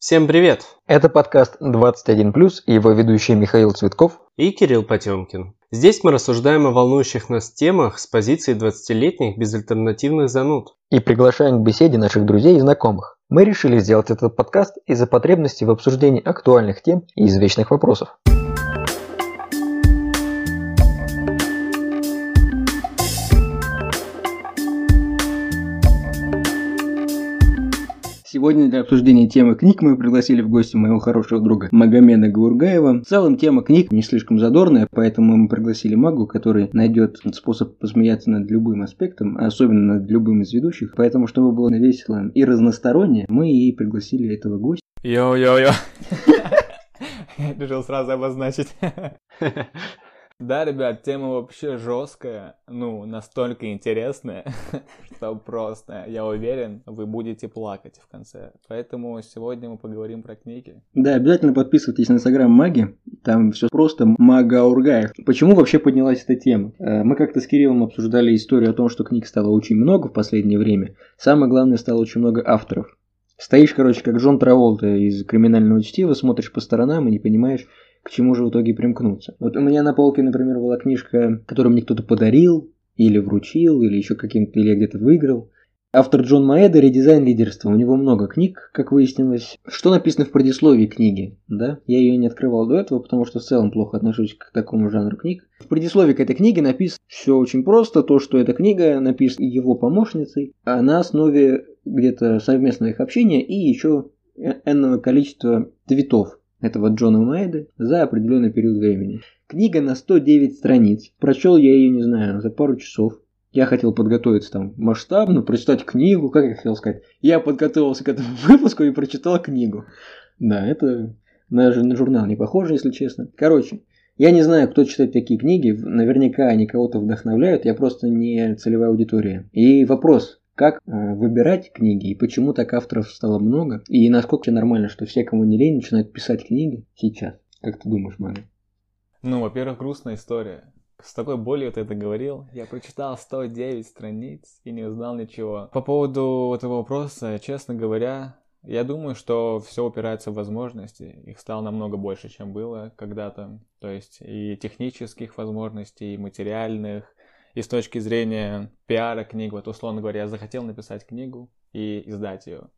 Всем привет! Это подкаст 21+, и его ведущие Михаил Цветков и Кирилл Потемкин. Здесь мы рассуждаем о волнующих нас темах с позиции 20-летних безальтернативных зануд. И приглашаем к беседе наших друзей и знакомых. Мы решили сделать этот подкаст из-за потребности в обсуждении актуальных тем и извечных вопросов. Сегодня для обсуждения темы книг мы пригласили в гости моего хорошего друга Магомеда Гургаева. В целом тема книг не слишком задорная, поэтому мы пригласили Магу, который найдет способ посмеяться над любым аспектом, особенно над любым из ведущих. Поэтому, чтобы было весело и разносторонне, мы и пригласили этого гостя. Йо-йо-йо. Я решил сразу обозначить. Да, ребят, тема вообще жесткая, ну, настолько интересная, что просто, я уверен, вы будете плакать в конце. Поэтому сегодня мы поговорим про книги. Да, обязательно подписывайтесь на инстаграм Маги, там все просто Мага Ургаев. Почему вообще поднялась эта тема? Э, мы как-то с Кириллом обсуждали историю о том, что книг стало очень много в последнее время. Самое главное, стало очень много авторов. Стоишь, короче, как Джон Траволта из криминального чтива, смотришь по сторонам и не понимаешь, к чему же в итоге примкнуться. Вот у меня на полке, например, была книжка, которую мне кто-то подарил, или вручил, или еще каким-то, или я где-то выиграл. Автор Джон Маэда «Редизайн лидерства». У него много книг, как выяснилось. Что написано в предисловии книги? Да? Я ее не открывал до этого, потому что в целом плохо отношусь к такому жанру книг. В предисловии к этой книге написано все очень просто. То, что эта книга написана его помощницей, а на основе где-то совместного их общения и еще энного количества твитов этого Джона Майда за определенный период времени. Книга на 109 страниц. Прочел я ее, не знаю, за пару часов. Я хотел подготовиться там масштабно, прочитать книгу, как я хотел сказать. Я подготовился к этому выпуску и прочитал книгу. Да, это на, на журнал не похоже, если честно. Короче, я не знаю, кто читает такие книги, наверняка они кого-то вдохновляют, я просто не целевая аудитория. И вопрос, как э, выбирать книги и почему так авторов стало много, и насколько нормально, что все, кому не лень, начинают писать книги сейчас. Как ты думаешь, Маня? Ну, во-первых, грустная история. С такой болью ты это говорил. Я прочитал 109 страниц и не узнал ничего. По поводу этого вопроса, честно говоря, я думаю, что все упирается в возможности. Их стало намного больше, чем было когда-то. То есть и технических возможностей, и материальных, и с точки зрения пиара книг, вот условно говоря, я захотел написать книгу и издать ее.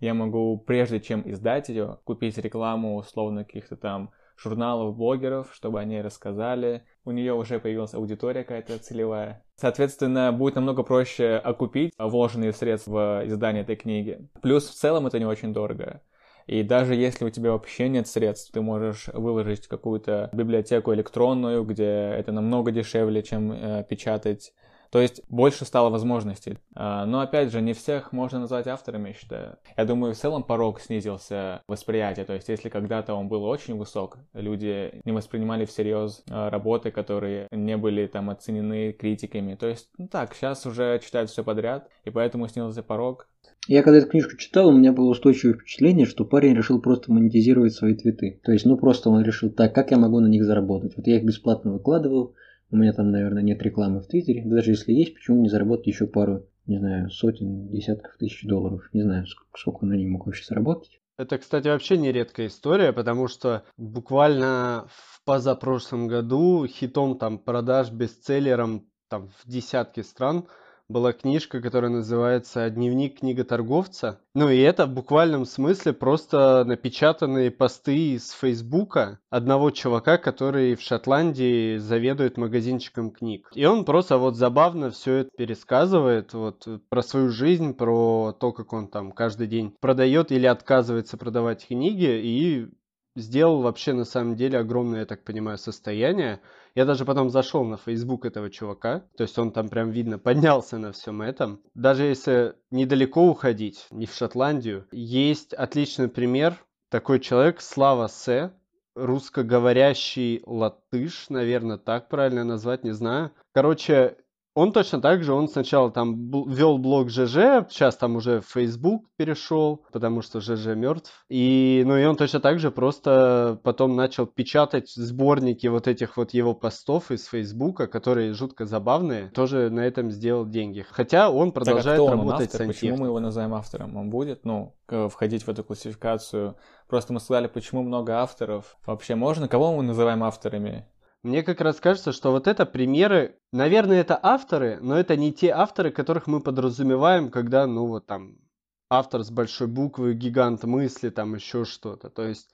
Я могу, прежде чем издать ее, купить рекламу условно каких-то там журналов, блогеров, чтобы они рассказали. У нее уже появилась аудитория какая-то целевая. Соответственно, будет намного проще окупить вложенные средства в издание этой книги. Плюс в целом это не очень дорого. И даже если у тебя вообще нет средств, ты можешь выложить какую-то библиотеку электронную, где это намного дешевле, чем э, печатать. То есть больше стало возможностей. А, но опять же, не всех можно назвать авторами, я считаю. Я думаю, в целом порог снизился восприятие. То есть если когда-то он был очень высок, люди не воспринимали всерьез а, работы, которые не были там оценены критиками. То есть, ну так, сейчас уже читают все подряд, и поэтому снизился порог. Я когда эту книжку читал, у меня было устойчивое впечатление, что парень решил просто монетизировать свои твиты. То есть, ну просто он решил, так, как я могу на них заработать? Вот я их бесплатно выкладывал, у меня там, наверное, нет рекламы в Твиттере. Даже если есть, почему не заработать еще пару, не знаю, сотен, десятков тысяч долларов? Не знаю, сколько на них мог вообще заработать. Это, кстати, вообще не редкая история, потому что буквально в позапрошлом году хитом там продаж бестселлером там в десятки стран была книжка, которая называется «Дневник книготорговца». Ну и это в буквальном смысле просто напечатанные посты из Фейсбука одного чувака, который в Шотландии заведует магазинчиком книг. И он просто вот забавно все это пересказывает, вот про свою жизнь, про то, как он там каждый день продает или отказывается продавать книги, и сделал вообще на самом деле огромное, я так понимаю, состояние. Я даже потом зашел на Facebook этого чувака, то есть он там прям видно поднялся на всем этом. Даже если недалеко уходить, не в Шотландию, есть отличный пример. Такой человек, Слава С, русскоговорящий латыш, наверное, так правильно назвать, не знаю. Короче, Он точно так же, он сначала там вел блог ЖЖ, сейчас там уже в Facebook перешел, потому что ЖЖ мертв. И, ну и он точно так же просто потом начал печатать сборники вот этих вот его постов из Фейсбука, которые жутко забавные. Тоже на этом сделал деньги. Хотя он продолжает так, а работать он автор? Почему мы его называем автором? Он будет, ну, входить в эту классификацию? Просто мы сказали, почему много авторов. Вообще можно? Кого мы называем авторами? Мне как раз кажется, что вот это примеры, наверное, это авторы, но это не те авторы, которых мы подразумеваем, когда, ну вот там, автор с большой буквы, гигант мысли, там еще что-то. То есть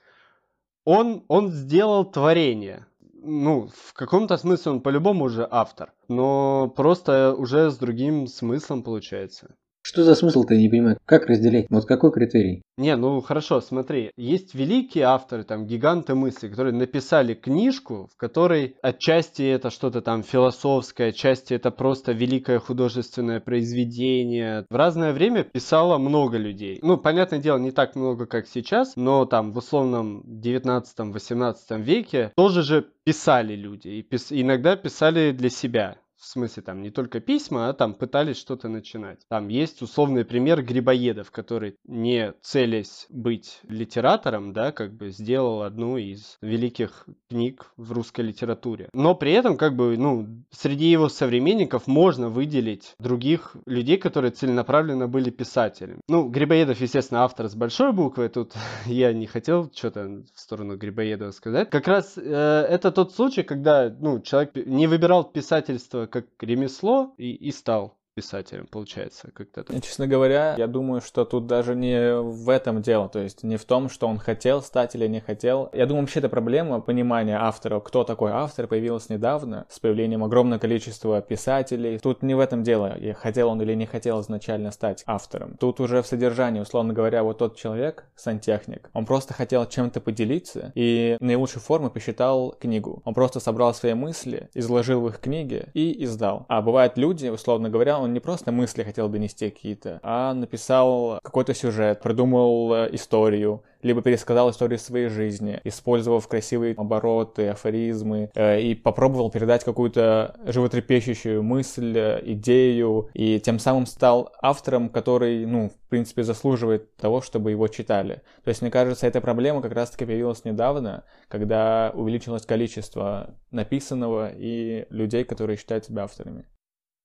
он, он сделал творение. Ну, в каком-то смысле он по-любому уже автор, но просто уже с другим смыслом получается. Что за смысл-то, я не понимаю? Как разделять? Вот какой критерий? Не, ну хорошо, смотри. Есть великие авторы, там, гиганты мысли, которые написали книжку, в которой отчасти это что-то там философское, отчасти это просто великое художественное произведение. В разное время писало много людей. Ну, понятное дело, не так много, как сейчас, но там в условном 19-18 веке тоже же писали люди. И пис... иногда писали для себя в смысле там не только письма, а там пытались что-то начинать. Там есть условный пример Грибоедов, который не целясь быть литератором, да, как бы сделал одну из великих книг в русской литературе. Но при этом, как бы, ну, среди его современников можно выделить других людей, которые целенаправленно были писателями. Ну, Грибоедов, естественно, автор с большой буквы, тут я не хотел что-то в сторону Грибоедова сказать. Как раз э, это тот случай, когда, ну, человек не выбирал писательство как ремесло и, и стал писателем, получается, как-то так. Честно говоря, я думаю, что тут даже не в этом дело, то есть не в том, что он хотел стать или не хотел. Я думаю, вообще эта проблема понимания автора, кто такой автор, появилась недавно, с появлением огромного количества писателей. Тут не в этом дело, хотел он или не хотел изначально стать автором. Тут уже в содержании, условно говоря, вот тот человек, сантехник, он просто хотел чем-то поделиться и наилучшей формы посчитал книгу. Он просто собрал свои мысли, изложил в их книге и издал. А бывают люди, условно говоря, не просто мысли хотел донести какие-то, а написал какой-то сюжет, придумал э, историю, либо пересказал историю своей жизни, использовав красивые обороты, афоризмы, э, и попробовал передать какую-то животрепещущую мысль, э, идею, и тем самым стал автором, который, ну, в принципе, заслуживает того, чтобы его читали. То есть, мне кажется, эта проблема как раз-таки появилась недавно, когда увеличилось количество написанного и людей, которые считают себя авторами.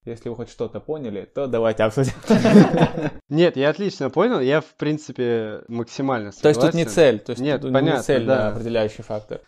Если вы хоть что-то поняли, то давайте обсудим. Нет, я отлично понял. Я, в принципе, максимально согласен. То есть тут не цель. То есть Нет, тут понятно, не цель, да. определяющий фактор.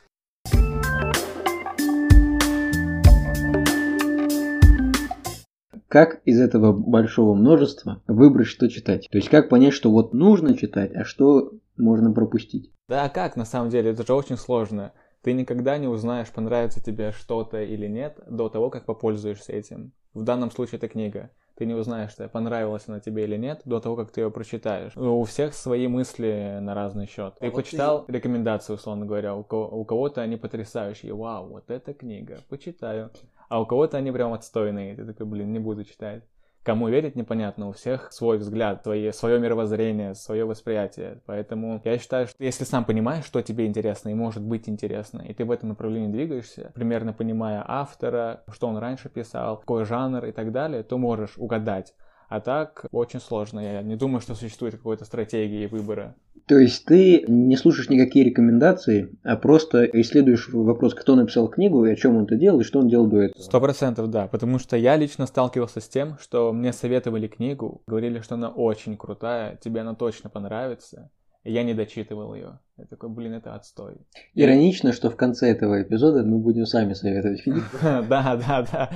Как из этого большого множества выбрать, что читать? То есть как понять, что вот нужно читать, а что можно пропустить? Да, как на самом деле? Это же очень сложно. Ты никогда не узнаешь, понравится тебе что-то или нет, до того, как попользуешься этим. В данном случае это книга. Ты не узнаешь, что понравилась она тебе или нет, до того, как ты ее прочитаешь. У всех свои мысли на разный счет. Ты а почитал вот рекомендации, условно говоря, у, кого- у кого-то они потрясающие. Вау, вот эта книга, почитаю. А у кого-то они прям отстойные. Ты такой, блин, не буду читать. Кому верить, непонятно. У всех свой взгляд, свое, свое мировоззрение, свое восприятие. Поэтому я считаю, что если сам понимаешь, что тебе интересно и может быть интересно, и ты в этом направлении двигаешься, примерно понимая автора, что он раньше писал, какой жанр и так далее, то можешь угадать. А так очень сложно. Я не думаю, что существует какой-то стратегии выбора. То есть ты не слушаешь никакие рекомендации, а просто исследуешь вопрос, кто написал книгу и о чем он это делал, и что он делал до этого. Сто процентов, да. Потому что я лично сталкивался с тем, что мне советовали книгу, говорили, что она очень крутая, тебе она точно понравится. И я не дочитывал ее. Я такой, блин, это отстой. Иронично, что в конце этого эпизода мы будем сами советовать книгу. Да, да, да.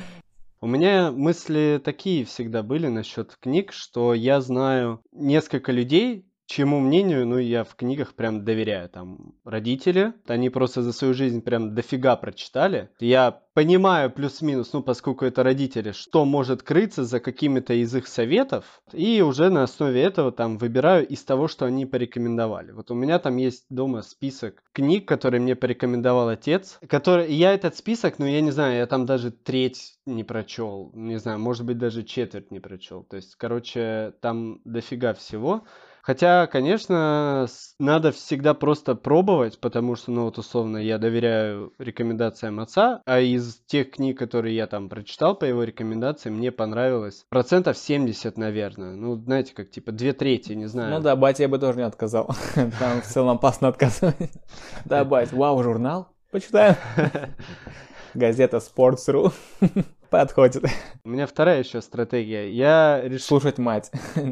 У меня мысли такие всегда были насчет книг, что я знаю несколько людей, чему мнению, ну, я в книгах прям доверяю. Там родители, они просто за свою жизнь прям дофига прочитали. Я понимаю плюс-минус, ну, поскольку это родители, что может крыться за какими-то из их советов, и уже на основе этого там выбираю из того, что они порекомендовали. Вот у меня там есть дома список книг, которые мне порекомендовал отец, который, я этот список, ну, я не знаю, я там даже треть не прочел, не знаю, может быть, даже четверть не прочел. То есть, короче, там дофига всего. Хотя, конечно, надо всегда просто пробовать, потому что, ну вот условно, я доверяю рекомендациям отца, а из тех книг, которые я там прочитал по его рекомендациям, мне понравилось процентов 70, наверное. Ну, знаете, как типа две трети, не знаю. Ну да, батя я бы тоже не отказал. Там в целом опасно отказывать. Да, бать, вау, журнал? Почитаем. Газета Sports.ru. Подходит. У меня вторая еще стратегия. Я решил... Слушать мать.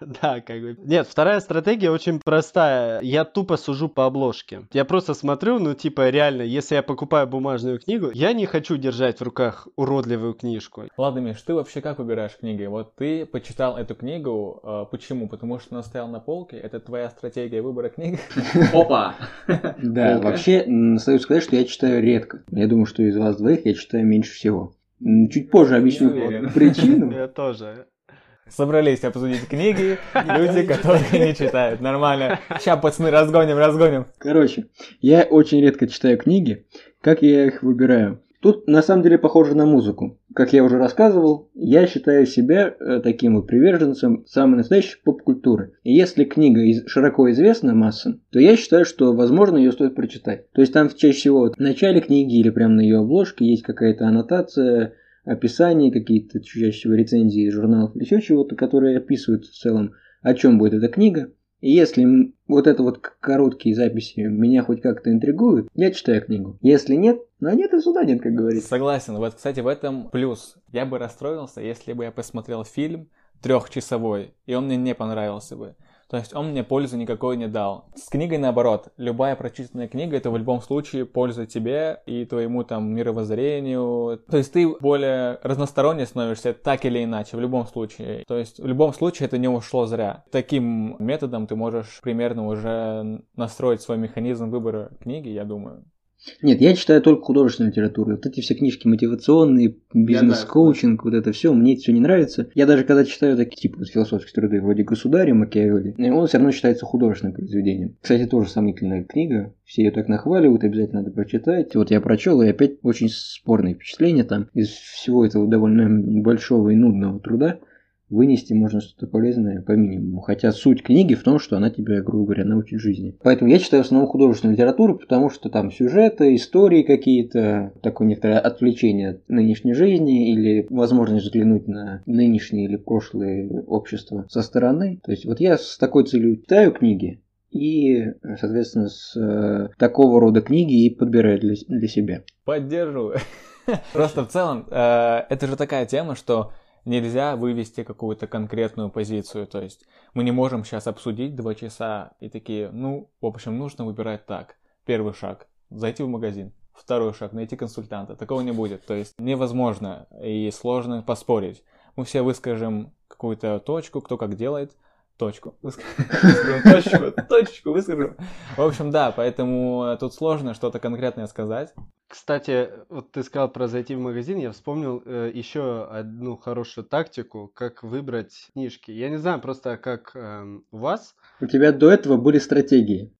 Да, как бы. Нет, вторая стратегия очень простая. Я тупо сужу по обложке. Я просто смотрю, ну, типа, реально, если я покупаю бумажную книгу, я не хочу держать в руках уродливую книжку. Ладно, Миш, ты вообще как выбираешь книги? Вот ты почитал эту книгу, э, почему? Потому что она стояла на полке? Это твоя стратегия выбора книг? Опа! Да, вообще, стоит сказать, что я читаю редко. Я думаю, что из вас двоих я читаю меньше всего. Чуть позже объясню причину. Я тоже. Собрались обсудить книги, люди, которые не читают. Нормально. Сейчас, пацаны, разгоним, разгоним. Короче, я очень редко читаю книги. Как я их выбираю? Тут на самом деле похоже на музыку. Как я уже рассказывал, я считаю себя э, таким вот приверженцем самой настоящей поп-культуры. И если книга из, широко известна массам, то я считаю, что возможно ее стоит прочитать. То есть там чаще всего вот в начале книги или прямо на ее обложке есть какая-то аннотация, описания, какие-то чаще всего рецензии журналов или еще чего-то, которые описывают в целом, о чем будет эта книга. И если вот это вот короткие записи меня хоть как-то интригуют, я читаю книгу. Если нет, ну нет и суда нет, как говорится. Согласен. Вот, кстати, в этом плюс. Я бы расстроился, если бы я посмотрел фильм трехчасовой, и он мне не понравился бы. То есть он мне пользы никакой не дал. С книгой наоборот. Любая прочитанная книга это в любом случае польза тебе и твоему там мировоззрению. То есть ты более разносторонне становишься так или иначе в любом случае. То есть в любом случае это не ушло зря. Таким методом ты можешь примерно уже настроить свой механизм выбора книги, я думаю. Нет, я читаю только художественную литературу. Вот эти все книжки мотивационные, бизнес-коучинг, вот это все, мне это все не нравится. Я даже когда читаю такие типа философские труды вроде «Государя» Макиавелли, он все равно считается художественным произведением. Кстати, тоже сомнительная книга. Все ее так нахваливают, обязательно надо прочитать. Вот я прочел, и опять очень спорные впечатления там. Из всего этого довольно большого и нудного труда вынести можно что-то полезное по минимуму. Хотя суть книги в том, что она тебя, грубо говоря, научит жизни. Поэтому я читаю в основном художественную литературу, потому что там сюжеты, истории какие-то, такое некоторое отвлечение от нынешней жизни или возможность взглянуть на нынешнее или прошлое общество со стороны. То есть вот я с такой целью читаю книги, и, соответственно, с э, такого рода книги и подбираю для, для себя. Поддерживаю. Просто в целом, э, это же такая тема, что нельзя вывести какую-то конкретную позицию. То есть мы не можем сейчас обсудить два часа и такие, ну, в общем, нужно выбирать так. Первый шаг – зайти в магазин. Второй шаг – найти консультанта. Такого не будет. То есть невозможно и сложно поспорить. Мы все выскажем какую-то точку, кто как делает – точку. Выскажем точку, точку выскажем. В общем, да, поэтому тут сложно что-то конкретное сказать. Кстати, вот ты сказал про зайти в магазин, я вспомнил э, еще одну хорошую тактику, как выбрать книжки. Я не знаю просто, как э, у вас. У тебя до этого были стратегии.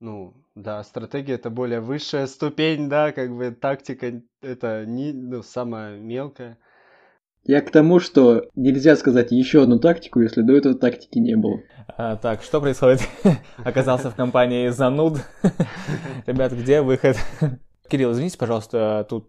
Ну, да, стратегия это более высшая ступень, да, как бы тактика это не, ну, самая мелкая. Я к тому, что нельзя сказать еще одну тактику, если до этого тактики не было. А, так, что происходит? Оказался в компании зануд. Ребят, где выход? Кирилл, извините, пожалуйста, тут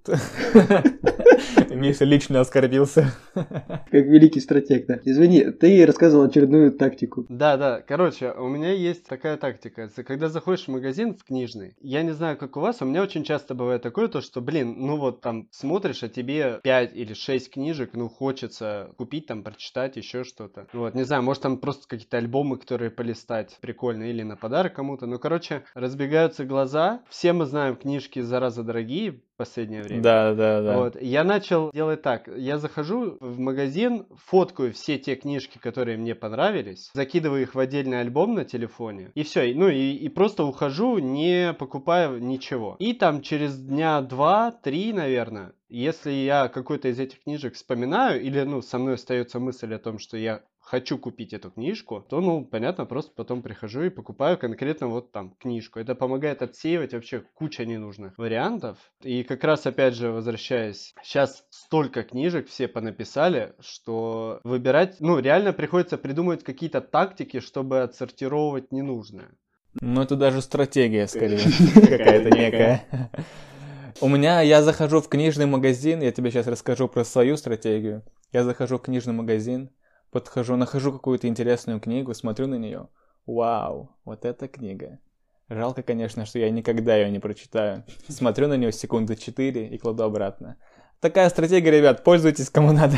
Миша лично оскорбился. Как великий стратег, да. Извини, ты рассказывал очередную тактику. Да, да. Короче, у меня есть такая тактика. Когда заходишь в магазин в книжный, я не знаю, как у вас, у меня очень часто бывает такое, то что, блин, ну вот там смотришь, а тебе 5 или 6 книжек, ну хочется купить там, прочитать еще что-то. Вот, не знаю, может там просто какие-то альбомы, которые полистать прикольно или на подарок кому-то. Ну, короче, разбегаются глаза. Все мы знаем книжки за зараза дорогие в последнее время. Да, да, да. Вот. Я начал делать так. Я захожу в магазин, фоткаю все те книжки, которые мне понравились, закидываю их в отдельный альбом на телефоне, и все. Ну и, и просто ухожу, не покупая ничего. И там через дня два-три, наверное, если я какой-то из этих книжек вспоминаю, или, ну, со мной остается мысль о том, что я хочу купить эту книжку, то, ну, понятно, просто потом прихожу и покупаю конкретно вот там книжку. Это помогает отсеивать вообще куча ненужных вариантов. И как раз, опять же, возвращаясь, сейчас столько книжек все понаписали, что выбирать, ну, реально приходится придумывать какие-то тактики, чтобы отсортировать ненужное. Ну, это даже стратегия, скорее, какая-то некая. У меня, я захожу в книжный магазин, я тебе сейчас расскажу про свою стратегию. Я захожу в книжный магазин, подхожу, нахожу какую-то интересную книгу, смотрю на нее. Вау, вот эта книга. Жалко, конечно, что я никогда ее не прочитаю. Смотрю на нее секунды 4 и кладу обратно. Такая стратегия, ребят, пользуйтесь кому надо.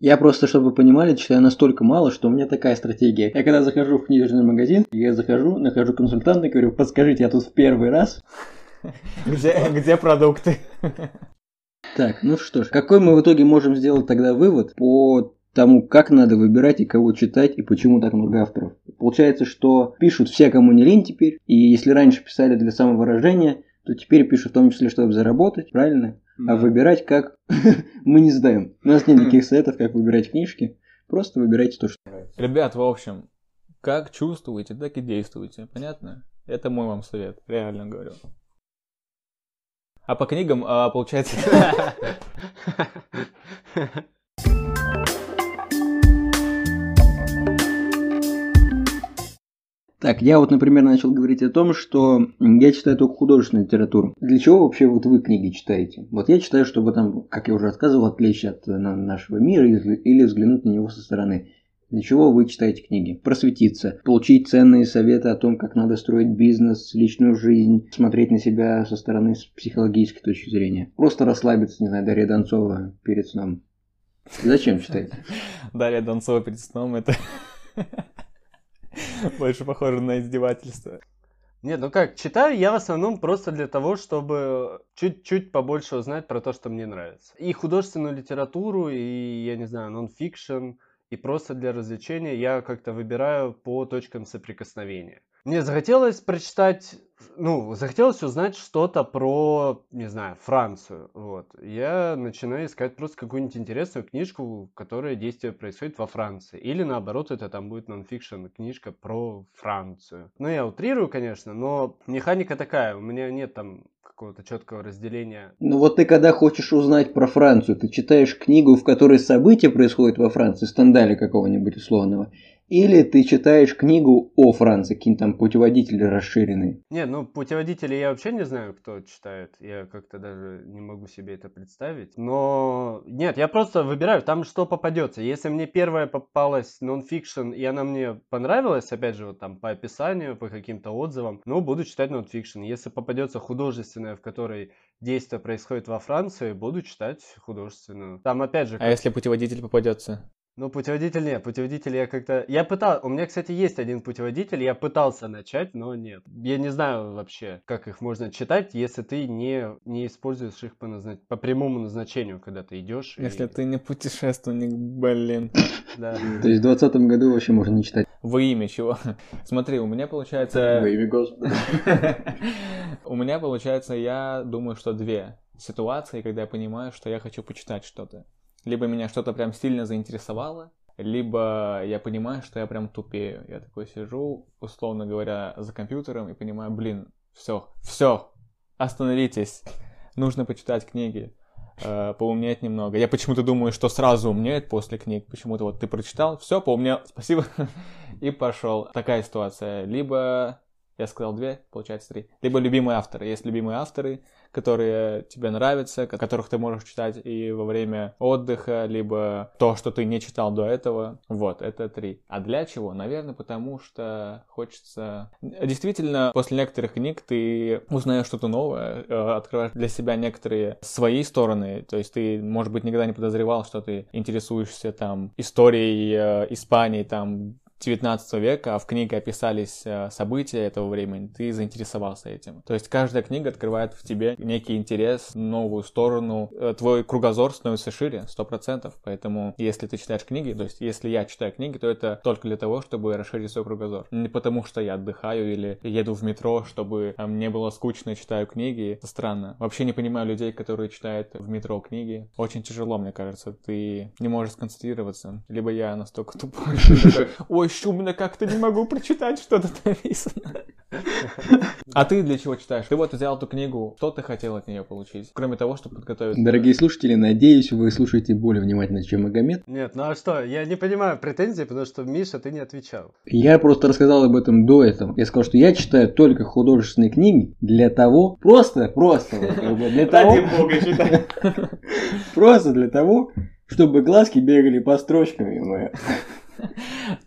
Я просто, чтобы вы понимали, читаю настолько мало, что у меня такая стратегия. Я когда захожу в книжный магазин, я захожу, нахожу консультанта и говорю, подскажите, я тут в первый раз. Где, где продукты? Так, ну что ж, какой мы в итоге можем сделать тогда вывод по тому, как надо выбирать и кого читать, и почему так много авторов. Получается, что пишут все, кому не лень теперь, и если раньше писали для самовыражения, то теперь пишут в том числе, чтобы заработать, правильно? А выбирать как мы не знаем. У нас нет никаких советов, как выбирать книжки. Просто выбирайте то, что нравится. Ребят, в общем, как чувствуете, так и действуйте. Понятно? Это мой вам совет, реально говорю. А по книгам, а, получается... Так, я вот, например, начал говорить о том, что я читаю только художественную литературу. Для чего вообще вот вы книги читаете? Вот я читаю, чтобы там, как я уже рассказывал, отвлечь от э, нашего мира или взглянуть на него со стороны. Для чего вы читаете книги? Просветиться, получить ценные советы о том, как надо строить бизнес, личную жизнь, смотреть на себя со стороны с психологической точки зрения. Просто расслабиться, не знаю, Дарья Донцова перед сном. Зачем читать? Дарья Донцова перед сном это больше похоже на издевательство. Нет, ну как, читаю я в основном просто для того, чтобы чуть-чуть побольше узнать про то, что мне нравится. И художественную литературу, и, я не знаю, нон-фикшн, и просто для развлечения я как-то выбираю по точкам соприкосновения. Мне захотелось прочитать, ну, захотелось узнать что-то про, не знаю, Францию. Вот. Я начинаю искать просто какую-нибудь интересную книжку, в которой действие происходит во Франции. Или наоборот, это там будет нонфикшн книжка про Францию. Ну, я утрирую, конечно, но механика такая. У меня нет там какого-то четкого разделения. Ну вот ты когда хочешь узнать про Францию, ты читаешь книгу, в которой события происходят во Франции, Стендаля какого-нибудь условного, или ты читаешь книгу о Франции, какие-то там путеводители расширенные? Нет, ну путеводители я вообще не знаю, кто читает. Я как-то даже не могу себе это представить. Но нет, я просто выбираю там, что попадется. Если мне первая попалась нонфикшн, и она мне понравилась, опять же, вот там по описанию, по каким-то отзывам, ну, буду читать нонфикшн. Если попадется художественная, в которой действие происходит во Франции, буду читать художественную. Там опять же... А если путеводитель попадется? Ну, путеводитель нет. Путеводитель я как-то... Я пытал... У меня, кстати, есть один путеводитель. Я пытался начать, но нет. Я не знаю вообще, как их можно читать, если ты не, не используешь их по, назна... по прямому назначению, когда ты идешь. Если и... ты не путешественник, блин. Да. То есть в 20 году вообще можно не читать. Во имя чего? Смотри, у меня получается... Во имя Господа. У меня получается, я думаю, что две ситуации, когда я понимаю, что я хочу почитать что-то. Либо меня что-то прям сильно заинтересовало, либо я понимаю, что я прям тупею. Я такой сижу, условно говоря, за компьютером и понимаю, блин, все, все, остановитесь, нужно почитать книги, э, поумнеть немного. Я почему-то думаю, что сразу умнеет после книг. Почему-то вот ты прочитал, все, поумнел, спасибо, и пошел. Такая ситуация. Либо я сказал две, получается три. Либо любимые авторы. Есть любимые авторы, которые тебе нравятся, которых ты можешь читать и во время отдыха, либо то, что ты не читал до этого. Вот, это три. А для чего? Наверное, потому что хочется... Действительно, после некоторых книг ты узнаешь что-то новое, э, открываешь для себя некоторые свои стороны. То есть ты, может быть, никогда не подозревал, что ты интересуешься там историей э, Испании, там 19 века, а в книге описались э, события этого времени, ты заинтересовался этим. То есть каждая книга открывает в тебе некий интерес, новую сторону, э, твой кругозор становится шире, сто процентов. Поэтому, если ты читаешь книги, то есть если я читаю книги, то это только для того, чтобы расширить свой кругозор. Не потому, что я отдыхаю или еду в метро, чтобы а, мне было скучно, читаю книги. Это странно. Вообще не понимаю людей, которые читают в метро книги. Очень тяжело, мне кажется. Ты не можешь сконцентрироваться. Либо я настолько тупой, ой, шумно как-то не могу прочитать, что тут написано. А ты для чего читаешь? Ты вот взял эту книгу, что ты хотел от нее получить? Кроме того, чтобы подготовиться. Дорогие слушатели, надеюсь, вы слушаете более внимательно, чем Магомед. Нет, ну а что? Я не понимаю претензий, потому что, Миша, ты не отвечал. Я просто рассказал об этом до этого. Я сказал, что я читаю только художественные книги для того, просто, просто, для того, просто для того, чтобы глазки бегали по строчкам.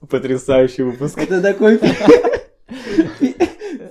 Потрясающий выпуск. Это такой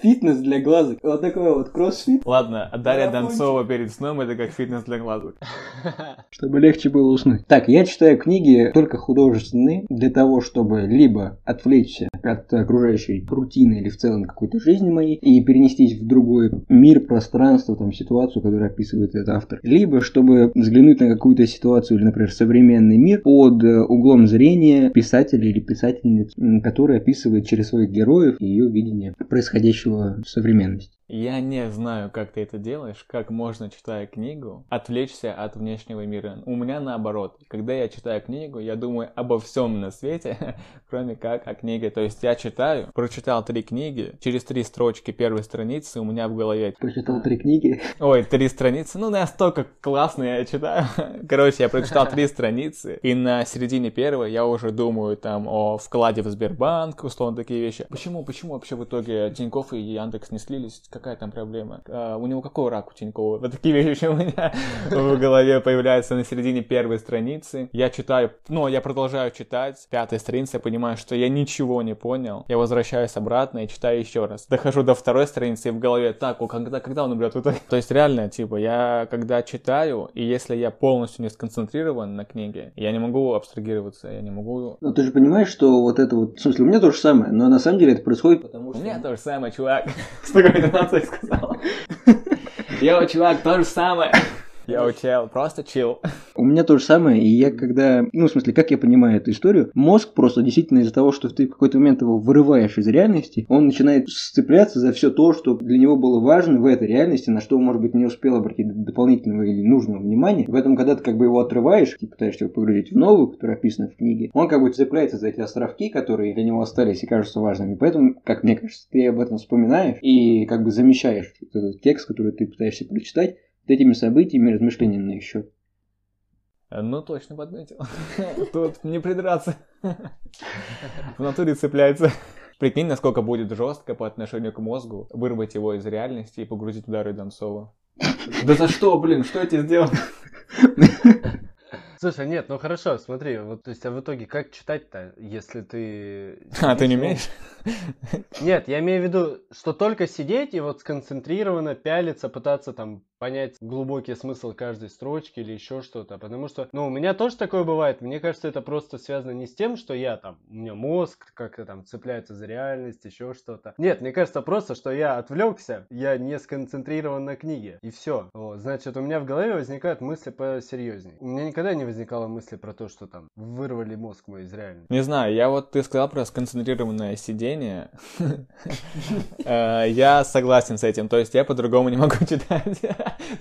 фитнес для глазок. Вот такой вот кроссфит. Ладно, Дарья Донцова перед сном это как фитнес для глазок. Чтобы легче было уснуть. Так, я читаю книги только художественные для того, чтобы либо отвлечься от окружающей рутины или в целом какой-то жизни моей и перенестись в другой мир, пространство, там, ситуацию, которую описывает этот автор. Либо чтобы взглянуть на какую-то ситуацию или, например, современный мир под э, углом зрения писателя или писательницы, который описывает через своих героев ее видение происходящего в современности. Я не знаю, как ты это делаешь, как можно, читая книгу, отвлечься от внешнего мира. У меня наоборот. Когда я читаю книгу, я думаю обо всем на свете, кроме как о книге. То есть я читаю, прочитал три книги, через три строчки первой страницы у меня в голове... Прочитал три книги? Ой, три страницы? Ну, настолько классно я читаю. Короче, я прочитал три страницы, и на середине первой я уже думаю там о вкладе в Сбербанк, условно такие вещи. Почему, почему вообще в итоге Тинькофф и Яндекс не слились? Какая там проблема? А, у него какой рак у Тинькова? Вот такие вещи у меня в голове появляются на середине первой страницы. Я читаю, ну, я продолжаю читать. Пятая страница, я понимаю, что я ничего не понял. Я возвращаюсь обратно и читаю еще раз. Дохожу до второй страницы и в голове, так, о, когда, когда он умрет? То есть реально, типа, я когда читаю, и если я полностью не сконцентрирован на книге, я не могу абстрагироваться, я не могу... Ну, ты же понимаешь, что вот это вот... В смысле, у меня то же самое, но на самом деле это происходит потому что... У меня то же самое, чувак. С такой интонацией сказал. Йоу, чувак, то же самое. Йоу, чел, просто чил. У меня то же самое, и я когда, ну, в смысле, как я понимаю эту историю, мозг просто действительно из-за того, что ты в какой-то момент его вырываешь из реальности, он начинает сцепляться за все то, что для него было важно в этой реальности, на что может быть, не успел обратить дополнительного или нужного внимания. В этом, когда ты как бы его отрываешь и пытаешься его погрузить в новую, которая описана в книге, он как бы цепляется за эти островки, которые для него остались и кажутся важными. Поэтому, как мне кажется, ты об этом вспоминаешь и как бы замещаешь этот текст, который ты пытаешься прочитать, этими событиями, размышлениями на еще. Ну, точно подметил. Тут не придраться. В натуре цепляется. Прикинь, насколько будет жестко по отношению к мозгу вырвать его из реальности и погрузить в Дарью Донцову. Да за что, блин, что я тебе сделал? Слушай, нет, ну хорошо, смотри, вот, то есть, а в итоге как читать-то, если ты... А, ты не умеешь? Нет, я имею в виду, что только сидеть и вот сконцентрированно пялиться, пытаться там понять глубокий смысл каждой строчки или еще что-то. Потому что, ну, у меня тоже такое бывает. Мне кажется, это просто связано не с тем, что я там, у меня мозг как-то там цепляется за реальность, еще что-то. Нет, мне кажется просто, что я отвлекся, я не сконцентрирован на книге. И все. Вот, значит, у меня в голове возникают мысли посерьезнее. У меня никогда не возникало мысли про то, что там вырвали мозг мой из реальности. Не знаю, я вот, ты сказал про сконцентрированное сидение. Э, я согласен с этим. То есть я по-другому не могу читать.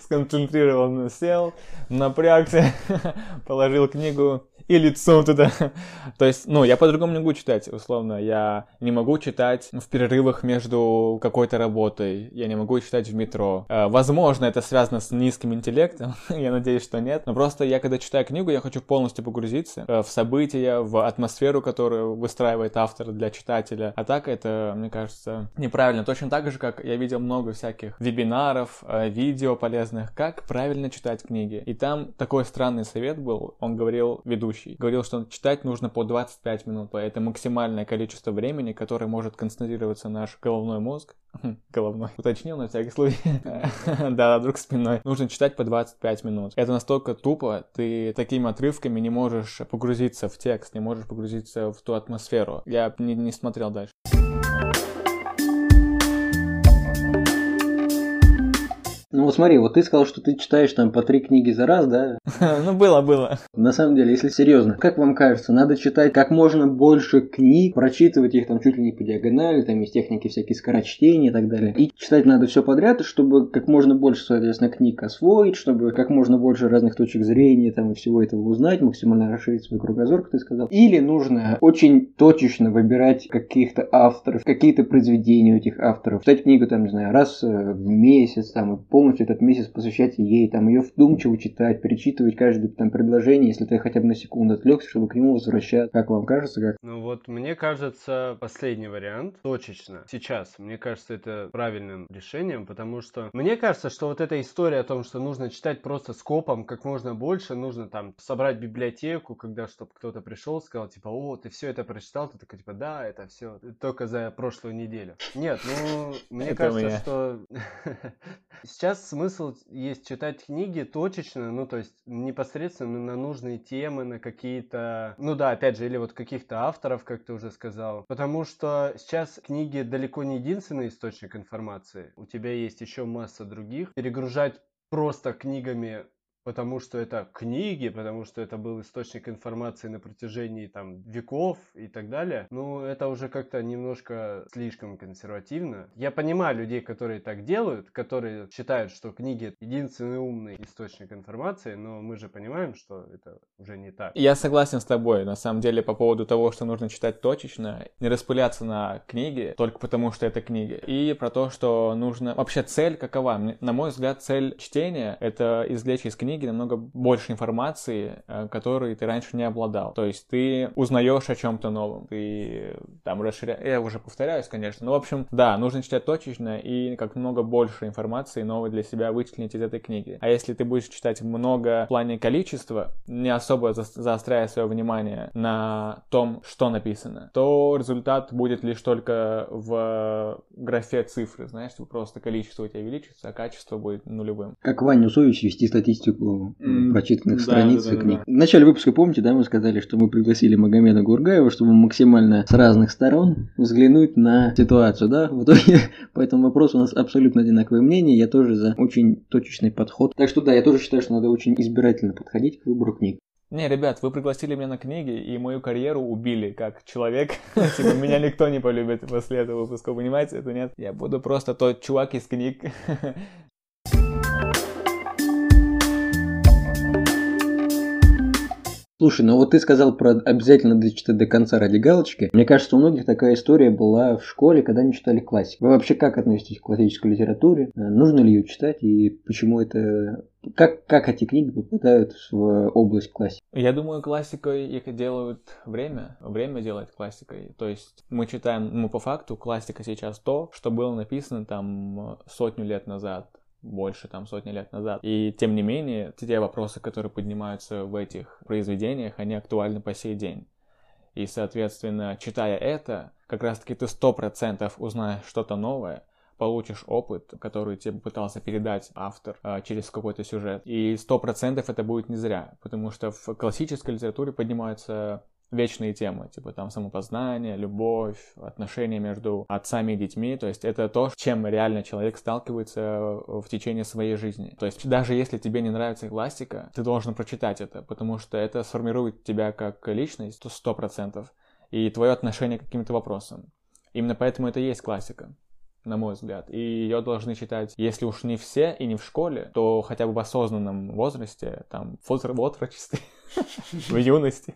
сконцентрированно сел, напрягся, положил книгу и лицом туда. То есть, ну, я по-другому не могу читать, условно. Я не могу читать в перерывах между какой-то работой. Я не могу читать в метро. Э, возможно, это связано с низким интеллектом. я надеюсь, что нет. Но просто я, когда читаю книгу, я хочу полностью погрузиться э, в события, в атмосферу, которую выстраивает автор для читателя. А так это, мне кажется, неправильно. Точно так же, как я видел много всяких вебинаров, э, видео полезных, как правильно читать книги. И там такой странный совет был. Он говорил ведущий ведущий, говорил, что читать нужно по 25 минут. Это максимальное количество времени, которое может концентрироваться наш головной мозг. Головной. Уточнил на всякий случай. Да, вдруг спиной. Нужно читать по 25 минут. Это настолько тупо, ты такими отрывками не можешь погрузиться в текст, не можешь погрузиться в ту атмосферу. Я не смотрел дальше. Вот смотри, вот ты сказал, что ты читаешь там по три книги за раз, да? Ну было, было. На самом деле, если серьезно, как вам кажется, надо читать как можно больше книг, прочитывать их там чуть ли не по диагонали, там есть техники всякие скорочтения и так далее. И читать надо все подряд, чтобы как можно больше, соответственно, книг освоить, чтобы как можно больше разных точек зрения там и всего этого узнать, максимально расширить свой кругозор, как ты сказал. Или нужно очень точечно выбирать каких-то авторов, какие-то произведения у этих авторов. Читать книгу там, не знаю, раз в месяц, там, и полностью этот месяц посвящать ей, там, ее вдумчиво читать, перечитывать каждое там предложение, если ты хотя бы на секунду отвлекся, чтобы к нему возвращаться. Как вам кажется, как? Ну вот, мне кажется, последний вариант, точечно, сейчас, мне кажется, это правильным решением, потому что мне кажется, что вот эта история о том, что нужно читать просто скопом как можно больше, нужно там собрать библиотеку, когда чтобы кто-то пришел, сказал, типа, о, ты все это прочитал, ты такой, типа, да, это все только за прошлую неделю. Нет, ну, мне кажется, что сейчас Сейчас смысл есть читать книги точечно, ну, то есть непосредственно на нужные темы, на какие-то, ну да, опять же, или вот каких-то авторов, как ты уже сказал. Потому что сейчас книги далеко не единственный источник информации. У тебя есть еще масса других. Перегружать просто книгами потому что это книги, потому что это был источник информации на протяжении там веков и так далее, ну, это уже как-то немножко слишком консервативно. Я понимаю людей, которые так делают, которые считают, что книги единственный умный источник информации, но мы же понимаем, что это уже не так. Я согласен с тобой, на самом деле, по поводу того, что нужно читать точечно, не распыляться на книги только потому, что это книги, и про то, что нужно... Вообще цель какова? На мой взгляд, цель чтения — это извлечь из книги книги намного больше информации, э, которой ты раньше не обладал. То есть ты узнаешь о чем-то новом, ты там расширяешь... Я уже повторяюсь, конечно. Но, в общем, да, нужно читать точечно и как много больше информации новой для себя вычленить из этой книги. А если ты будешь читать много в плане количества, не особо заостряя свое внимание на том, что написано, то результат будет лишь только в графе цифры, знаешь, типа просто количество у тебя увеличится, а качество будет нулевым. Как Ваня Усович вести статистику mm, прочитанных да, страниц да, да, книг. Да, да. В начале выпуска, помните, да, мы сказали, что мы пригласили Магомеда Гургаева, чтобы максимально с разных сторон взглянуть на ситуацию, да. В итоге по этому вопросу у нас абсолютно одинаковое мнение. Я тоже за очень точечный подход. Так что да, я тоже считаю, что надо очень избирательно подходить к выбору книг. Не, ребят, вы пригласили меня на книги, и мою карьеру убили как человек. типа, меня никто не полюбит после этого выпуска, понимаете? Это нет. Я буду просто тот чувак из книг, Слушай, ну вот ты сказал про обязательно дочитать до конца ради галочки. Мне кажется, у многих такая история была в школе, когда они читали классику. Вы вообще как относитесь к классической литературе? Э, нужно ли ее читать и почему это как, как эти книги попадают в область классики? Я думаю, классикой их делают время. Время делает классикой. То есть мы читаем, ну, по факту, классика сейчас то, что было написано там сотню лет назад больше там сотни лет назад. И тем не менее, те вопросы, которые поднимаются в этих произведениях, они актуальны по сей день. И, соответственно, читая это, как раз-таки ты сто процентов узнаешь что-то новое, получишь опыт, который тебе пытался передать автор а, через какой-то сюжет. И сто процентов это будет не зря, потому что в классической литературе поднимаются вечные темы, типа там самопознание, любовь, отношения между отцами и детьми. То есть это то, с чем реально человек сталкивается в течение своей жизни. То есть даже если тебе не нравится классика, ты должен прочитать это, потому что это сформирует тебя как личность сто процентов и твое отношение к каким-то вопросам. Именно поэтому это и есть классика на мой взгляд. И ее должны читать, если уж не все и не в школе, то хотя бы в осознанном возрасте, там, в отрочестве, в юности,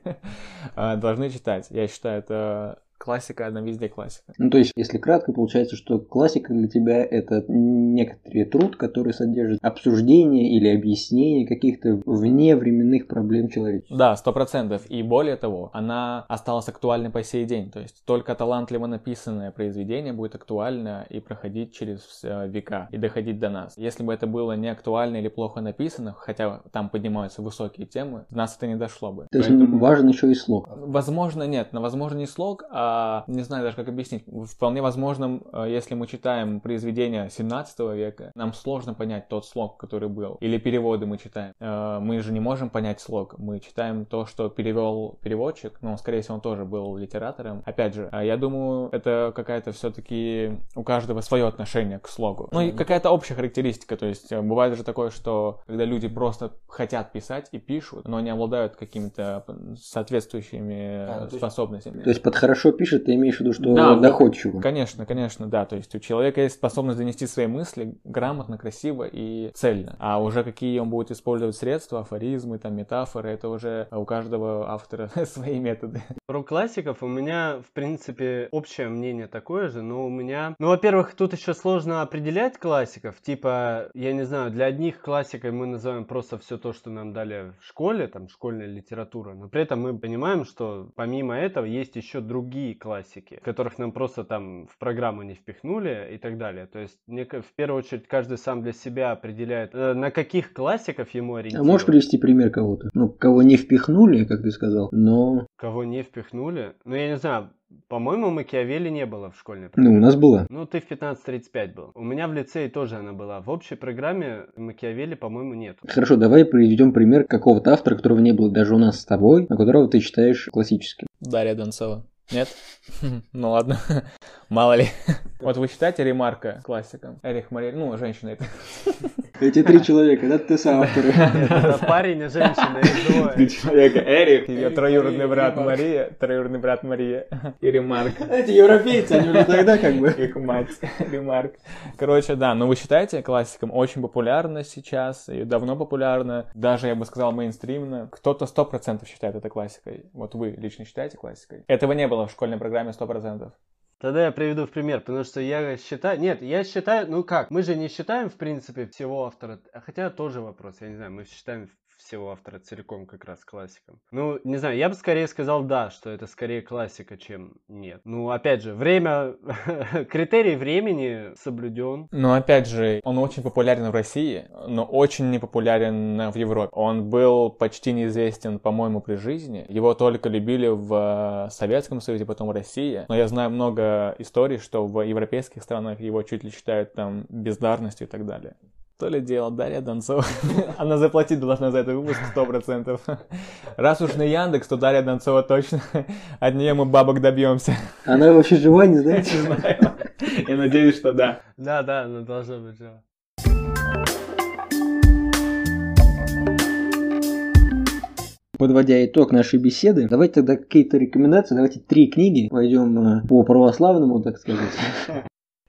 а, должны читать. Я считаю, это Классика, она везде классика. Ну, то есть, если кратко, получается, что классика для тебя это некоторый труд, который содержит обсуждение или объяснение каких-то вневременных проблем человечества. Да, сто процентов. И более того, она осталась актуальной по сей день. То есть, только талантливо написанное произведение будет актуально и проходить через э, века и доходить до нас. Если бы это было не актуально или плохо написано, хотя там поднимаются высокие темы, нас это не дошло бы. То есть, Поэтому... важен еще и слог. Возможно, нет. Но возможно не слог, а не знаю даже как объяснить. Вполне возможно, э, если мы читаем произведения 17 века, нам сложно понять тот слог, который был. Или переводы мы читаем. Э, мы же не можем понять слог. Мы читаем то, что перевел переводчик, но, скорее всего, он тоже был литератором. Опять же, я думаю, это какая-то все-таки у каждого свое отношение к слогу. Ну и какая-то общая характеристика. То есть бывает же такое, что когда люди просто хотят писать и пишут, но не обладают какими-то соответствующими а, способностями. То есть под хорошо пишет, ты имеешь в виду, что да, доходчиво. Конечно, конечно, да. То есть у человека есть способность донести свои мысли грамотно, красиво и цельно. А уже какие он будет использовать средства, афоризмы, там, метафоры, это уже у каждого автора свои методы. Про классиков у меня, в принципе, общее мнение такое же, но у меня... Ну, во-первых, тут еще сложно определять классиков. Типа, я не знаю, для одних классикой мы называем просто все то, что нам дали в школе, там, школьная литература. Но при этом мы понимаем, что помимо этого есть еще другие классики, которых нам просто там в программу не впихнули и так далее. То есть, мне, в первую очередь, каждый сам для себя определяет, э, на каких классиков ему ориентироваться. А можешь привести пример кого-то? Ну, кого не впихнули, как ты сказал, но... Кого не впихнули? Ну, я не знаю, по-моему, Макиавелли не было в школьной программе. Ну, у нас была. Ну, ты в 15.35 был. У меня в лицее тоже она была. В общей программе Макиавелли, по-моему, нет. Хорошо, давай приведем пример какого-то автора, которого не было даже у нас с тобой, но которого ты считаешь классическим. Дарья Донцова. Нет? Ну ладно, мало ли. Вот вы считаете Ремарка классиком? Эрих Мария, ну, женщина это. Эти три человека, да, ты сам автор. Это парень и женщина, и двое. Три человека, Эрих, ее троюродный брат Мария, троюродный брат Мария и Ремарк. Эти европейцы, они уже тогда как бы. Их мать, Ремарк. Короче, да, но вы считаете классиком очень популярно сейчас, и давно популярно, даже, я бы сказал, мейнстримно. Кто-то сто процентов считает это классикой. Вот вы лично считаете классикой? Этого не было в школьной программе 100%. Тогда я приведу в пример, потому что я считаю... Нет, я считаю... Ну как, мы же не считаем, в принципе, всего автора... Хотя тоже вопрос, я не знаю, мы считаем всего автора целиком как раз классиком. Ну, не знаю, я бы скорее сказал да, что это скорее классика, чем нет. Ну, опять же, время, критерий времени соблюден. Но опять же, он очень популярен в России, но очень непопулярен в Европе. Он был почти неизвестен, по-моему, при жизни. Его только любили в Советском Союзе, потом в России. Но я знаю много историй, что в европейских странах его чуть ли считают там бездарностью и так далее. То ли дело Дарья Донцова. Она заплатить должна за этот выпуск сто процентов. Раз уж на Яндекс, то Дарья Донцова точно. От нее мы бабок добьемся. Она вообще жива, не знаете? Не знаю. Я надеюсь, что да. Да, да, она должна быть жива. Подводя итог нашей беседы, давайте тогда какие-то рекомендации, давайте три книги, пойдем э, по православному, так сказать.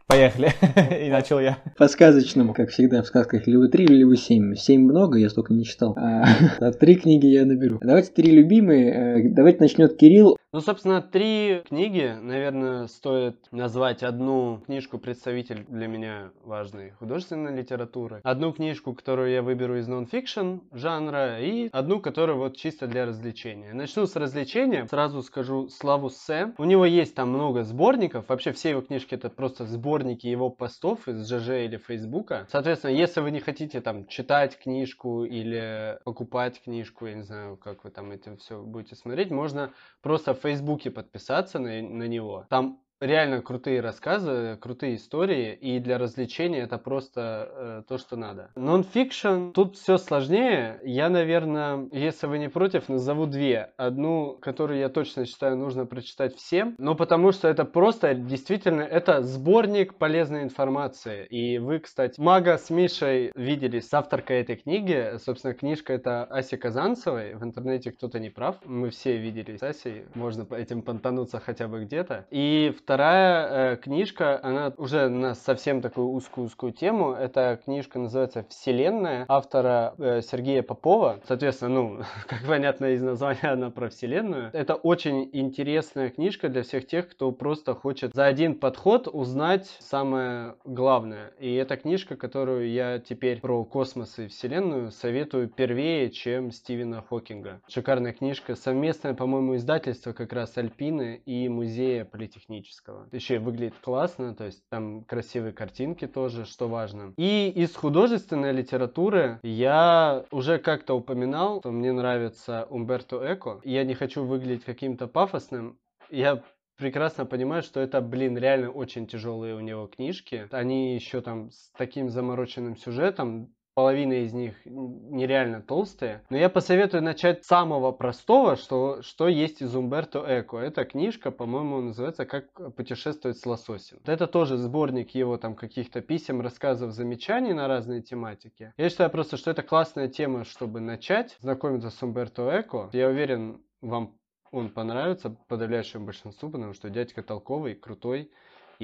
Поехали. И начал я. По сказочному, как всегда в сказках, либо три, либо семь. Семь много, я столько не читал. А, а три книги я наберу. Давайте три любимые. Э, давайте начнет Кирилл. Ну, собственно, три книги, наверное, стоит назвать одну книжку представитель для меня важной художественной литературы, одну книжку, которую я выберу из нон-фикшн жанра, и одну, которую вот чисто для развлечения. Начну с развлечения, сразу скажу Славу Сэм. У него есть там много сборников, вообще все его книжки это просто сборники его постов из ЖЖ или Фейсбука. Соответственно, если вы не хотите там читать книжку или покупать книжку, я не знаю, как вы там это все будете смотреть, можно просто Фейсбуке подписаться на, на него. Там реально крутые рассказы, крутые истории, и для развлечения это просто э, то, что надо. Нон-фикшн, тут все сложнее. Я, наверное, если вы не против, назову две. Одну, которую я точно считаю нужно прочитать всем, но потому что это просто действительно, это сборник полезной информации. И вы, кстати, Мага с Мишей виделись с авторкой этой книги. Собственно, книжка это Аси Казанцевой. В интернете кто-то не прав. Мы все виделись с Асей. Можно этим понтануться хотя бы где-то. И вторая вторая э, книжка, она уже на совсем такую узкую-узкую тему. Эта книжка называется «Вселенная» автора э, Сергея Попова. Соответственно, ну, как понятно из названия, она про Вселенную. Это очень интересная книжка для всех тех, кто просто хочет за один подход узнать самое главное. И это книжка, которую я теперь про космос и Вселенную советую первее, чем Стивена Хокинга. Шикарная книжка, совместное, по-моему, издательство как раз Альпины и Музея Политехнического. Еще и выглядит классно, то есть там красивые картинки тоже, что важно. И из художественной литературы я уже как-то упоминал, что мне нравится Умберто Эко. Я не хочу выглядеть каким-то пафосным. Я прекрасно понимаю, что это, блин, реально очень тяжелые у него книжки. Они еще там с таким замороченным сюжетом, половина из них нереально толстые. Но я посоветую начать с самого простого, что, что есть из Умберто Эко. Эта книжка, по-моему, называется «Как путешествовать с лососем». Это тоже сборник его там каких-то писем, рассказов, замечаний на разные тематики. Я считаю просто, что это классная тема, чтобы начать знакомиться с Умберто Эко. Я уверен, вам он понравится подавляющему большинству, потому что дядька толковый, крутой,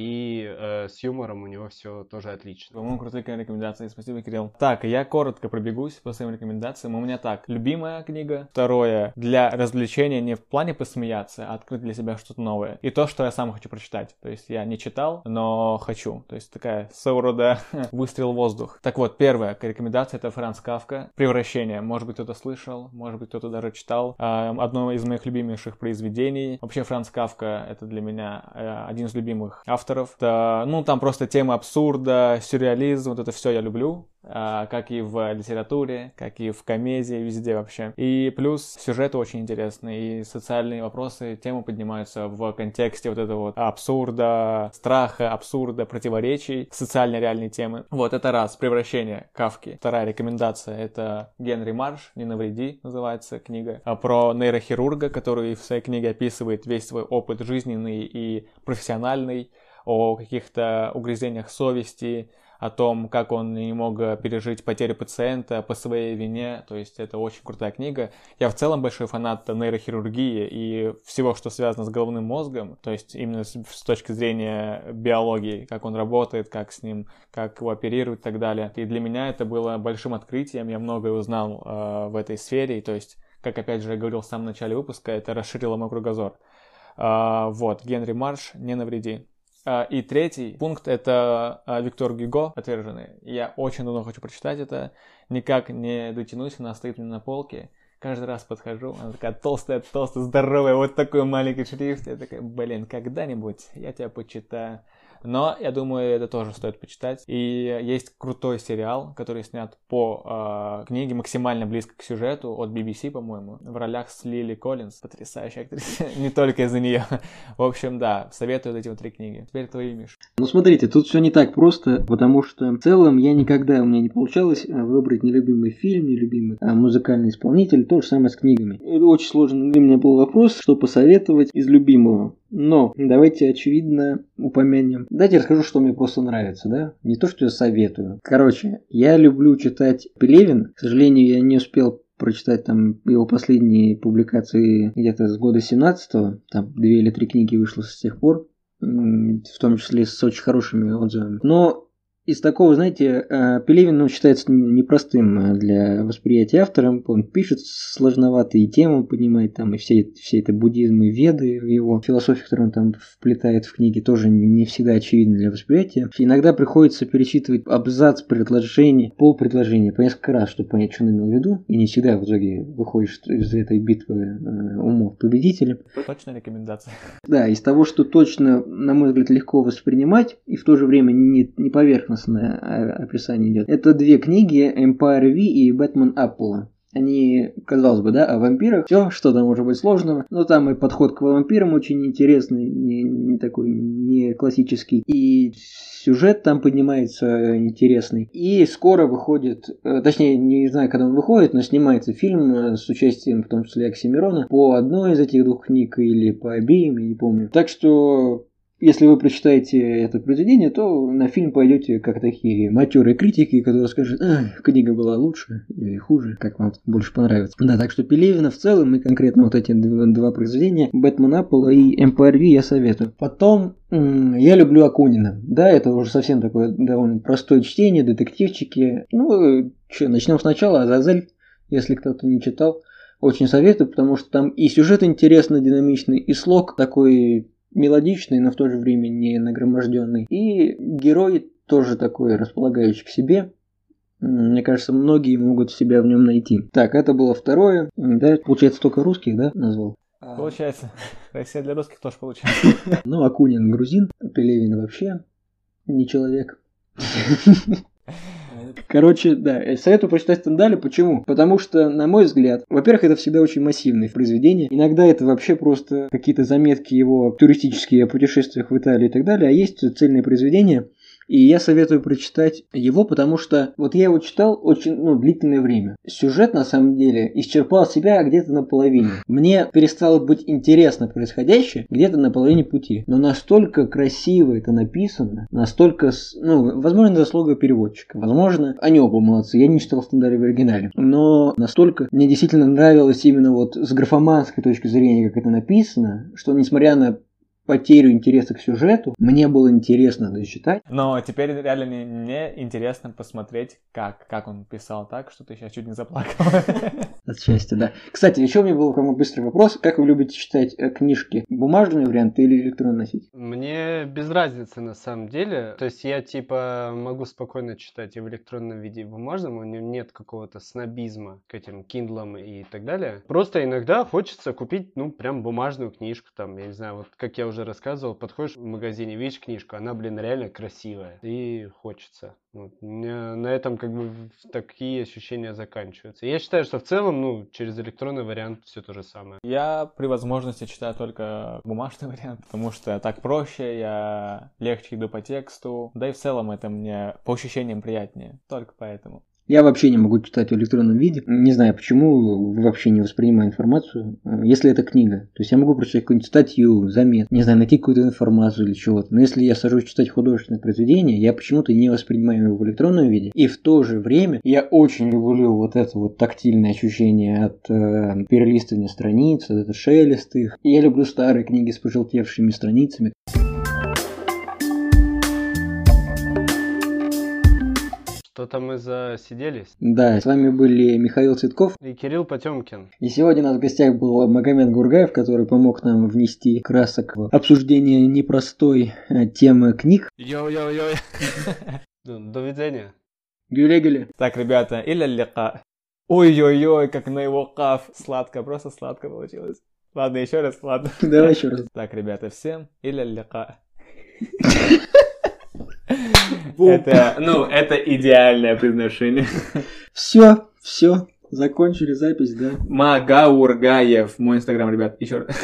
и э, с юмором у него все тоже отлично. По-моему, крутые рекомендации. Спасибо, Кирилл. Так, я коротко пробегусь по своим рекомендациям. У меня так, любимая книга. Второе, для развлечения не в плане посмеяться, а открыть для себя что-то новое. И то, что я сам хочу прочитать. То есть я не читал, но хочу. То есть такая своего рода выстрел в воздух. Так вот, первая рекомендация это Франц Кавка. Превращение. Может быть, кто-то слышал, может быть, кто-то даже читал. А, одно из моих любимейших произведений. Вообще, Франц Кавка это для меня э, один из любимых авторов авторов. Да, ну, там просто тема абсурда, сюрреализм, вот это все я люблю. А, как и в литературе, как и в комедии, везде вообще. И плюс сюжет очень интересный, и социальные вопросы, темы поднимаются в контексте вот этого вот абсурда, страха, абсурда, противоречий, социально реальной темы. Вот, это раз, превращение Кавки. Вторая рекомендация, это Генри Марш, «Не навреди» называется книга, а про нейрохирурга, который в своей книге описывает весь свой опыт жизненный и профессиональный, о каких-то угрызениях совести, о том, как он не мог пережить потерю пациента по своей вине. То есть это очень крутая книга. Я в целом большой фанат нейрохирургии и всего, что связано с головным мозгом. То есть именно с, с точки зрения биологии, как он работает, как с ним, как его оперируют и так далее. И для меня это было большим открытием. Я многое узнал э, в этой сфере. И, то есть, как опять же я говорил в самом начале выпуска, это расширило мой кругозор. Uh, вот, Генри Марш, «Не навреди». А, и третий пункт это а, Виктор Гюго «Отверженный». Я очень давно хочу прочитать это, никак не дотянусь, она стоит меня на полке. Каждый раз подхожу, она такая толстая, толстая, здоровая, вот такой маленький шрифт. Я такая, блин, когда-нибудь я тебя почитаю. Но я думаю, это тоже стоит почитать. И есть крутой сериал, который снят по э, книге максимально близко к сюжету от BBC, по-моему, в ролях с Лили Коллинз. Потрясающая актриса. Не только из-за нее. В общем, да, советую эти вот три книги. Теперь твои, Миш. Ну, смотрите, тут все не так просто, потому что в целом я никогда, у меня не получалось э, выбрать нелюбимый фильм, нелюбимый а, музыкальный исполнитель. То же самое с книгами. Очень сложный для меня был вопрос, что посоветовать из любимого. Но давайте, очевидно, упомянем. Дайте расскажу, что мне просто нравится, да? Не то, что я советую. Короче, я люблю читать Пелевин. К сожалению, я не успел прочитать там его последние публикации где-то с года 17-го. Там две или три книги вышло с тех пор. В том числе с очень хорошими отзывами. Но из такого, знаете, э, Пелевин ну, считается непростым э, для восприятия автором. Он пишет сложноватые темы, поднимает там и все, все это буддизм и веды, его философия, которую он там вплетает в книги, тоже не всегда очевидна для восприятия. Иногда приходится перечитывать абзац предложения, пол предложения по несколько раз, чтобы понять, что он имел в виду. И не всегда в итоге выходишь из этой битвы э, умов победителем. Точная рекомендация. Да, из того, что точно, на мой взгляд, легко воспринимать и в то же время не, не поверхностно поверхностное описание идет. Это две книги Empire V и Batman Apple. Они, казалось бы, да, о вампирах. Все, что там может быть сложного. Но там и подход к вампирам очень интересный, не, не такой, не классический. И сюжет там поднимается интересный. И скоро выходит, э, точнее, не знаю, когда он выходит, но снимается фильм э, с участием, в том числе, Оксимирона, по одной из этих двух книг или по обеим, я не помню. Так что если вы прочитаете это произведение, то на фильм пойдете как такие матерые критики, которые скажут, а, книга была лучше или хуже, как вам больше понравится. Да, так что Пелевина в целом и конкретно вот эти два произведения, Бэтмен Аппл и V я советую. Потом я люблю Акунина. Да, это уже совсем такое довольно простое чтение, детективчики. Ну, что, начнем сначала. Азазель, если кто-то не читал, очень советую, потому что там и сюжет интересный, динамичный, и слог такой мелодичный, но в то же время не нагроможденный. И герой тоже такой располагающий к себе. Мне кажется, многие могут себя в нем найти. Так, это было второе. Да, получается, только русских, да, назвал? Получается. Россия для русских тоже получается. Ну, Акунин грузин, Пелевин вообще не человек. Короче, да, советую прочитать Стендали. Почему? Потому что, на мой взгляд, во-первых, это всегда очень массивные произведения. Иногда это вообще просто какие-то заметки его туристические о путешествиях в Италии и так далее. А есть цельные произведения, и я советую прочитать его, потому что вот я его читал очень ну, длительное время. Сюжет на самом деле исчерпал себя где-то наполовине. Мне перестало быть интересно происходящее где-то на половине пути. Но настолько красиво это написано, настолько, ну, возможно, заслуга переводчика. Возможно, они оба молодцы. Я не читал стандарт в оригинале. Но настолько мне действительно нравилось именно вот с графоманской точки зрения, как это написано, что несмотря на потерю интереса к сюжету. Мне было интересно дочитать. Но теперь реально мне, мне интересно посмотреть, как, как он писал так, что ты сейчас чуть не заплакал. От счастья, да. Кстати, еще у меня был к вам быстрый вопрос. Как вы любите читать э, книжки? Бумажные варианты или электронно носить? Мне без разницы на самом деле. То есть я типа могу спокойно читать и в электронном виде, и в бумажном. У меня нет какого-то снобизма к этим киндлам и так далее. Просто иногда хочется купить, ну, прям бумажную книжку там, я не знаю, вот как я уже рассказывал, подходишь в магазине, видишь книжку, она, блин, реально красивая. И хочется. Вот. На этом как бы такие ощущения заканчиваются. Я считаю, что в целом, ну, через электронный вариант все то же самое. Я при возможности читаю только бумажный вариант, потому что так проще, я легче иду по тексту, да и в целом это мне по ощущениям приятнее. Только поэтому. Я вообще не могу читать в электронном виде. Не знаю, почему вообще не воспринимаю информацию, э, если это книга. То есть я могу прочитать какую-нибудь статью, замет, не знаю, найти какую-то информацию или чего-то. Но если я сажусь читать художественное произведение, я почему-то не воспринимаю его в электронном виде. И в то же время я очень люблю вот это вот тактильное ощущение от э, перелистывания страниц, от это шелест их. И я люблю старые книги с пожелтевшими страницами. Что-то мы засиделись. Да, с вами были Михаил Цветков и Кирилл Потемкин. И сегодня у нас в гостях был Магомед Гургаев, который помог нам внести красок в обсуждение непростой э, темы книг. Йо-йо-йо. До видения. Гюлегеле. Так, ребята, или лика. Ой-ой-ой, как на его каф. Сладко, просто сладко получилось. Ладно, еще раз, ладно. Давай еще раз. Так, ребята, всем или лика. Это, ну, это идеальное произношение. Все, все, закончили запись, да? Магаургаев, мой инстаграм, ребят, еще раз.